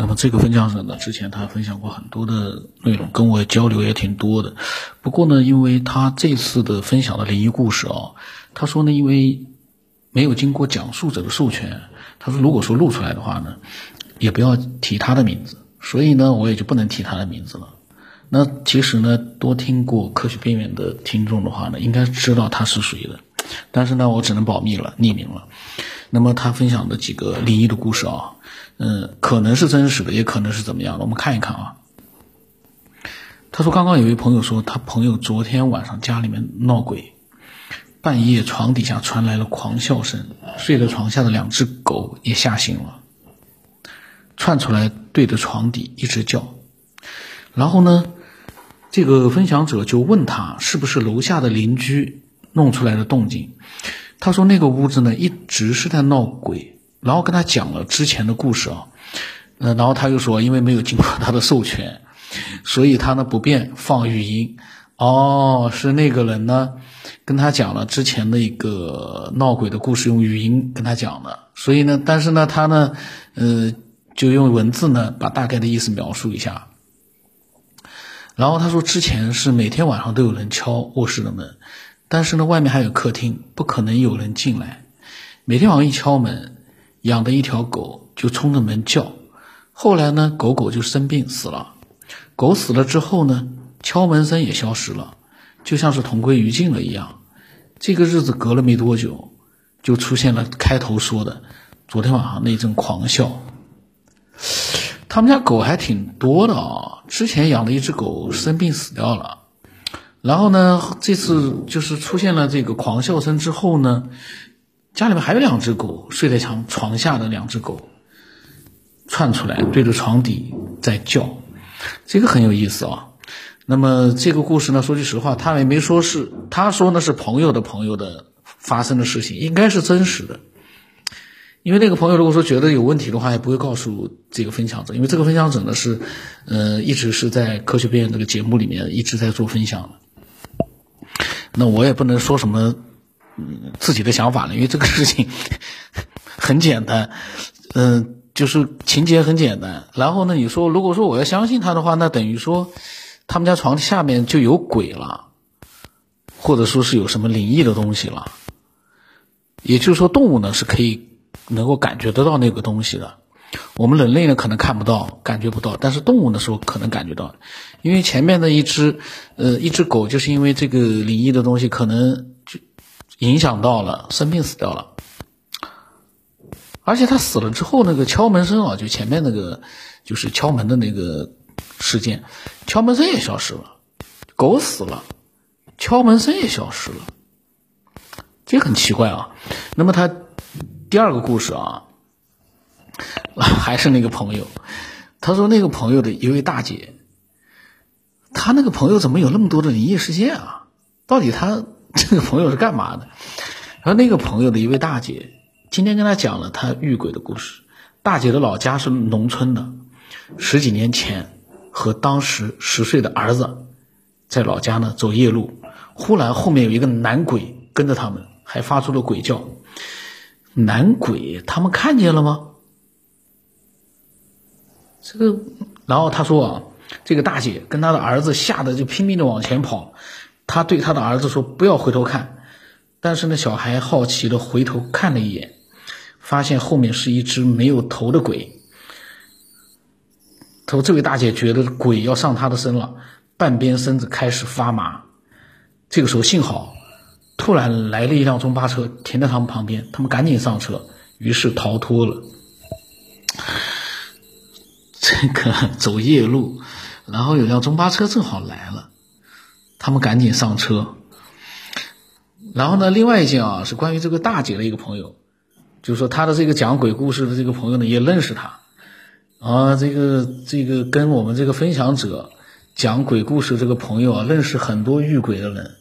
那么这个分享者呢，之前他分享过很多的内容，跟我交流也挺多的。不过呢，因为他这次的分享的灵异故事啊，他说呢，因为没有经过讲述者的授权，他说如果说录出来的话呢，也不要提他的名字，所以呢，我也就不能提他的名字了。那其实呢，多听过科学边缘的听众的话呢，应该知道他是谁的。但是呢，我只能保密了，匿名了。那么他分享的几个灵异的故事啊，嗯，可能是真实的，也可能是怎么样的，我们看一看啊。他说，刚刚有一位朋友说，他朋友昨天晚上家里面闹鬼，半夜床底下传来了狂笑声，睡在床下的两只狗也吓醒了，窜出来对着床底一直叫。然后呢？这个分享者就问他是不是楼下的邻居弄出来的动静，他说那个屋子呢一直是在闹鬼，然后跟他讲了之前的故事啊，呃，然后他又说因为没有经过他的授权，所以他呢不便放语音。哦，是那个人呢跟他讲了之前的一个闹鬼的故事，用语音跟他讲的，所以呢，但是呢他呢，呃，就用文字呢把大概的意思描述一下。然后他说，之前是每天晚上都有人敲卧室的门，但是呢，外面还有客厅，不可能有人进来。每天晚上一敲门，养的一条狗就冲着门叫。后来呢，狗狗就生病死了。狗死了之后呢，敲门声也消失了，就像是同归于尽了一样。这个日子隔了没多久，就出现了开头说的昨天晚上那阵狂笑。他们家狗还挺多的啊，之前养的一只狗生病死掉了，然后呢，这次就是出现了这个狂笑声之后呢，家里面还有两只狗睡在床床下的两只狗窜出来对着床底在叫，这个很有意思啊。那么这个故事呢，说句实话，他也没说是，他说那是朋友的朋友的发生的事情，应该是真实的。因为那个朋友如果说觉得有问题的话，也不会告诉这个分享者。因为这个分享者呢是，呃，一直是在科学边缘这个节目里面一直在做分享的。那我也不能说什么，嗯，自己的想法了，因为这个事情 很简单，嗯，就是情节很简单。然后呢，你说如果说我要相信他的话，那等于说他们家床下面就有鬼了，或者说是有什么灵异的东西了。也就是说，动物呢是可以。能够感觉得到那个东西的，我们人类呢可能看不到、感觉不到，但是动物的时候可能感觉到，因为前面的一只，呃，一只狗就是因为这个灵异的东西可能就影响到了，生病死掉了，而且它死了之后，那个敲门声啊，就前面那个就是敲门的那个事件，敲门声也消失了，狗死了，敲门声也消失了，这很奇怪啊，那么它。第二个故事啊，还是那个朋友，他说那个朋友的一位大姐，他那个朋友怎么有那么多的灵异事件啊？到底他这个朋友是干嘛的？然后那个朋友的一位大姐今天跟他讲了他遇鬼的故事。大姐的老家是农村的，十几年前和当时十岁的儿子在老家呢走夜路，忽然后面有一个男鬼跟着他们，还发出了鬼叫。男鬼，他们看见了吗？这个，然后他说啊，这个大姐跟他的儿子吓得就拼命的往前跑，他对他的儿子说不要回头看，但是呢，小孩好奇的回头看了一眼，发现后面是一只没有头的鬼。他说这位大姐觉得鬼要上他的身了，半边身子开始发麻，这个时候幸好。突然来了一辆中巴车，停在他们旁边，他们赶紧上车，于是逃脱了。这个走夜路，然后有辆中巴车正好来了，他们赶紧上车。然后呢，另外一件啊，是关于这个大姐的一个朋友，就是说他的这个讲鬼故事的这个朋友呢，也认识他啊，这个这个跟我们这个分享者讲鬼故事这个朋友啊，认识很多遇鬼的人。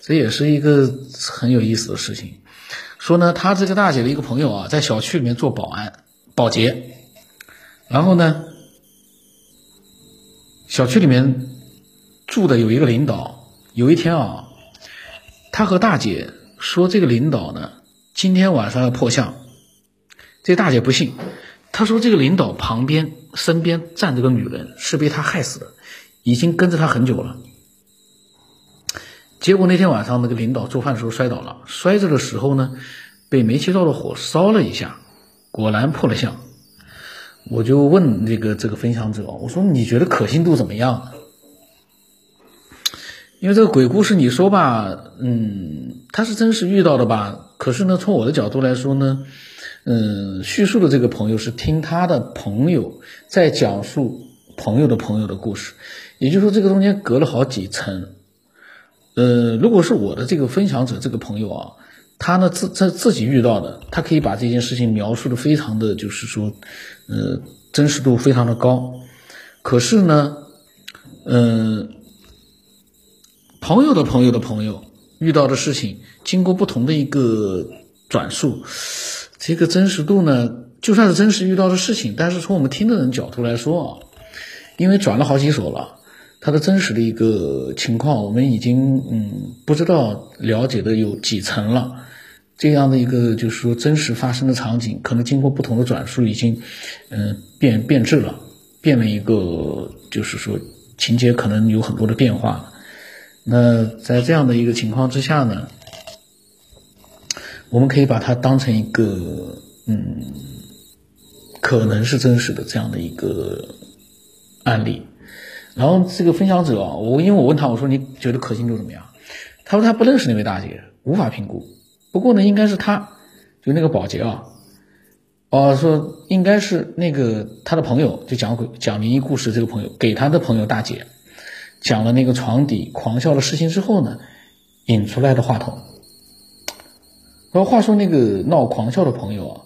这也是一个很有意思的事情。说呢，他这个大姐的一个朋友啊，在小区里面做保安、保洁。然后呢，小区里面住的有一个领导。有一天啊，他和大姐说，这个领导呢，今天晚上要破相。这大姐不信，她说这个领导旁边身边站着个女人，是被他害死的，已经跟着他很久了。结果那天晚上那个领导做饭的时候摔倒了，摔着的时候呢，被煤气灶的火烧了一下，果然破了相。我就问那个这个分享者，我说你觉得可信度怎么样？因为这个鬼故事你说吧，嗯，他是真实遇到的吧？可是呢，从我的角度来说呢。嗯，叙述的这个朋友是听他的朋友在讲述朋友的朋友的故事，也就是说，这个中间隔了好几层。呃，如果是我的这个分享者这个朋友啊，他呢自在自己遇到的，他可以把这件事情描述的非常的就是说，呃，真实度非常的高。可是呢，嗯，朋友的朋友的朋友遇到的事情，经过不同的一个转述。这个真实度呢，就算是真实遇到的事情，但是从我们听的人角度来说啊，因为转了好几手了，它的真实的一个情况，我们已经嗯不知道了解的有几层了。这样的一个就是说真实发生的场景，可能经过不同的转述，已经嗯变变质了，变了一个就是说情节可能有很多的变化。那在这样的一个情况之下呢？我们可以把它当成一个，嗯，可能是真实的这样的一个案例。然后这个分享者啊，我因为我问他，我说你觉得可信度怎么样？他说他不认识那位大姐，无法评估。不过呢，应该是他，就那个保洁啊，哦，说应该是那个他的朋友，就讲鬼讲灵异故事这个朋友给他的朋友大姐讲了那个床底狂笑的事情之后呢，引出来的话筒。然后话说那个闹狂笑的朋友啊，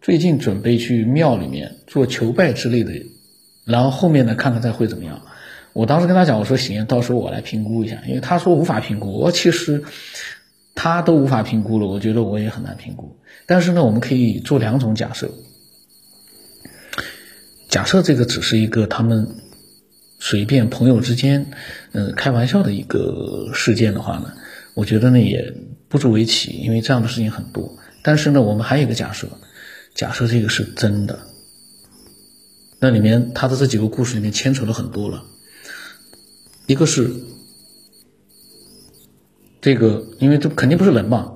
最近准备去庙里面做求拜之类的，然后后面呢看看再会怎么样。我当时跟他讲，我说行，到时候我来评估一下，因为他说无法评估，我其实他都无法评估了，我觉得我也很难评估。但是呢，我们可以做两种假设，假设这个只是一个他们随便朋友之间嗯开玩笑的一个事件的话呢，我觉得呢也。不足为奇，因为这样的事情很多。但是呢，我们还有一个假设，假设这个是真的。那里面他的这几个故事里面牵扯了很多了。一个是这个，因为这肯定不是人嘛，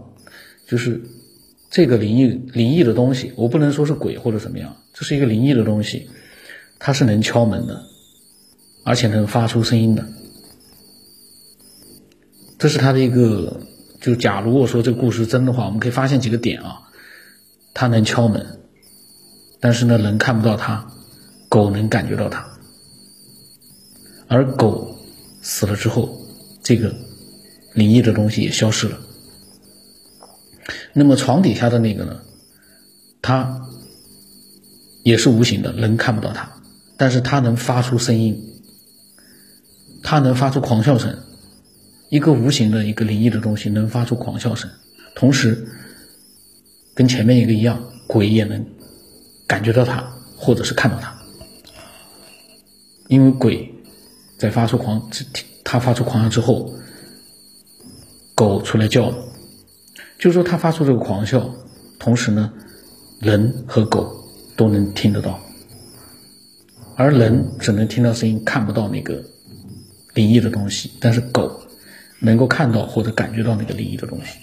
就是这个灵异灵异的东西，我不能说是鬼或者怎么样，这是一个灵异的东西，它是能敲门的，而且能发出声音的，这是它的一个。就假如我说这个故事真的话，我们可以发现几个点啊，它能敲门，但是呢人看不到它，狗能感觉到它，而狗死了之后，这个灵异的东西也消失了。那么床底下的那个呢，它也是无形的，人看不到它，但是它能发出声音，它能发出狂笑声。一个无形的一个灵异的东西能发出狂笑声，同时跟前面一个一样，鬼也能感觉到它，或者是看到它。因为鬼在发出狂，它发出狂笑之后，狗出来叫了，就是说它发出这个狂笑，同时呢，人和狗都能听得到，而人只能听到声音，看不到那个灵异的东西，但是狗。能够看到或者感觉到那个灵异的东西。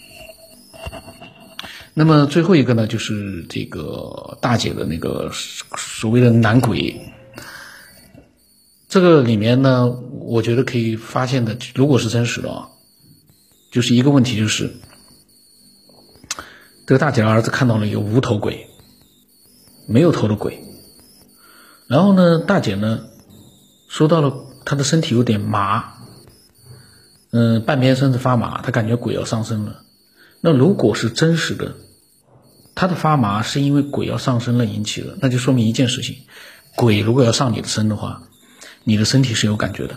那么最后一个呢，就是这个大姐的那个所谓的男鬼。这个里面呢，我觉得可以发现的，如果是真实的啊，就是一个问题，就是这个大姐的儿子看到了一个无头鬼，没有头的鬼。然后呢，大姐呢说到了她的身体有点麻。嗯，半边身子发麻，他感觉鬼要上身了。那如果是真实的，他的发麻是因为鬼要上身了引起的，那就说明一件事情：鬼如果要上你的身的话，你的身体是有感觉的。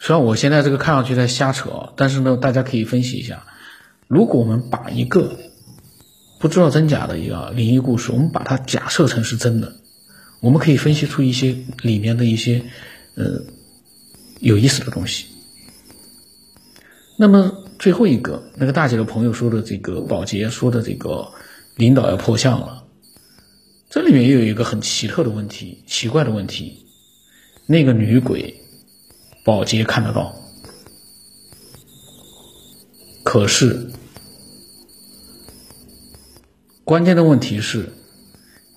虽然我现在这个看上去在瞎扯，但是呢，大家可以分析一下：如果我们把一个不知道真假的一个灵异故事，我们把它假设成是真的，我们可以分析出一些里面的一些，呃。有意思的东西。那么最后一个，那个大姐的朋友说的这个保洁说的这个领导要破相了，这里面又有一个很奇特的问题，奇怪的问题，那个女鬼，保洁看得到，可是关键的问题是，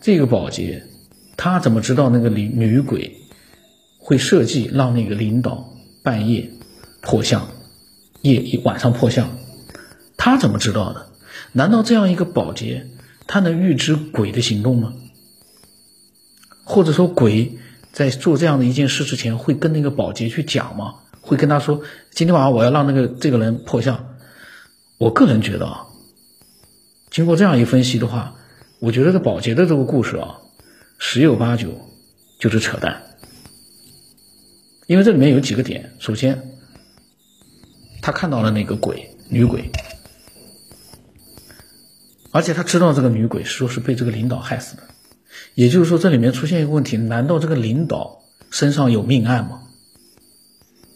这个保洁，他怎么知道那个女女鬼会设计让那个领导半夜破相，夜一晚上破相？他怎么知道的？难道这样一个保洁，他能预知鬼的行动吗？或者说，鬼在做这样的一件事之前，会跟那个保洁去讲吗？会跟他说，今天晚上我要让那个这个人破相。我个人觉得啊，经过这样一分析的话，我觉得这保洁的这个故事啊，十有八九就是扯淡。因为这里面有几个点，首先，他看到了那个鬼女鬼，而且他知道这个女鬼说是被这个领导害死的。也就是说，这里面出现一个问题：难道这个领导身上有命案吗？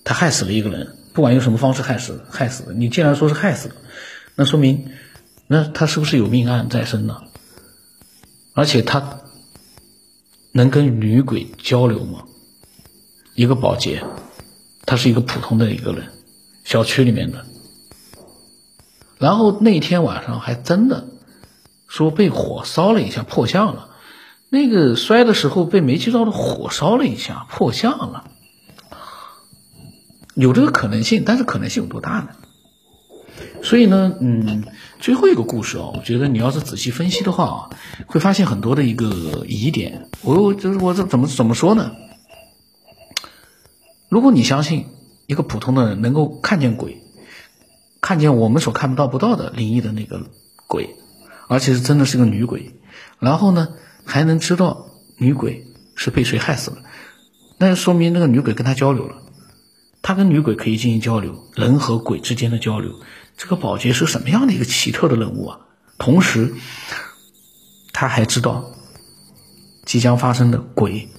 他害死了一个人，不管用什么方式害死，害死的。你既然说是害死的，那说明，那他是不是有命案在身呢？而且他能跟女鬼交流吗？一个保洁，他是一个普通的一个人，小区里面的。然后那天晚上还真的说被火烧了一下，破相了。那个摔的时候被煤气灶的火烧了一下，破相了，有这个可能性，但是可能性有多大呢？所以呢，嗯，最后一个故事啊，我觉得你要是仔细分析的话啊，会发现很多的一个疑点。我就是我这怎么怎么说呢？如果你相信一个普通的人能够看见鬼，看见我们所看不到不到的灵异的那个鬼，而且是真的是个女鬼，然后呢？还能知道女鬼是被谁害死的，那就说明那个女鬼跟他交流了，他跟女鬼可以进行交流，人和鬼之间的交流。这个保洁是什么样的一个奇特的人物啊？同时，他还知道即将发生的鬼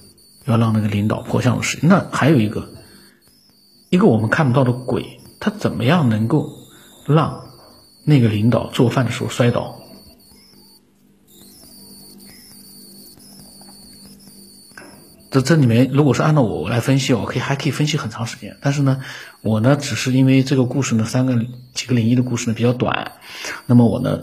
要让那个领导破相的事。那还有一个，一个我们看不到的鬼，他怎么样能够让那个领导做饭的时候摔倒？这这里面，如果是按照我来分析，我可以还可以分析很长时间。但是呢，我呢只是因为这个故事呢，三个几个灵异的故事呢比较短，那么我呢，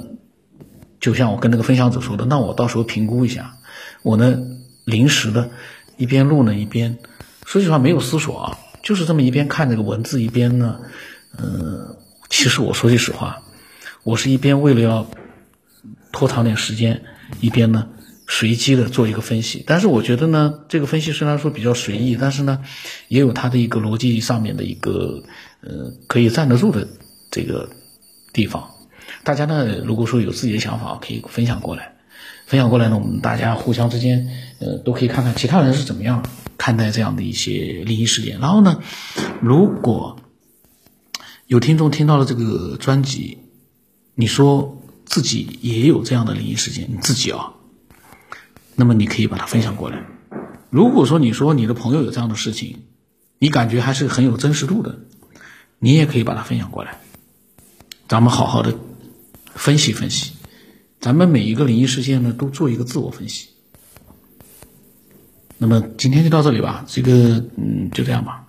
就像我跟那个分享者说的，那我到时候评估一下。我呢临时的，一边录呢一边，说实话没有思索啊，就是这么一边看这个文字，一边呢，嗯，其实我说句实话，我是一边为了要拖长点时间，一边呢。随机的做一个分析，但是我觉得呢，这个分析虽然说比较随意，但是呢，也有它的一个逻辑上面的一个呃可以站得住的这个地方。大家呢，如果说有自己的想法，可以分享过来，分享过来呢，我们大家互相之间呃都可以看看其他人是怎么样看待这样的一些灵异事件。然后呢，如果有听众听到了这个专辑，你说自己也有这样的灵异事件，你自己啊。那么你可以把它分享过来。如果说你说你的朋友有这样的事情，你感觉还是很有真实度的，你也可以把它分享过来。咱们好好的分析分析，咱们每一个灵异事件呢都做一个自我分析。那么今天就到这里吧，这个嗯就这样吧。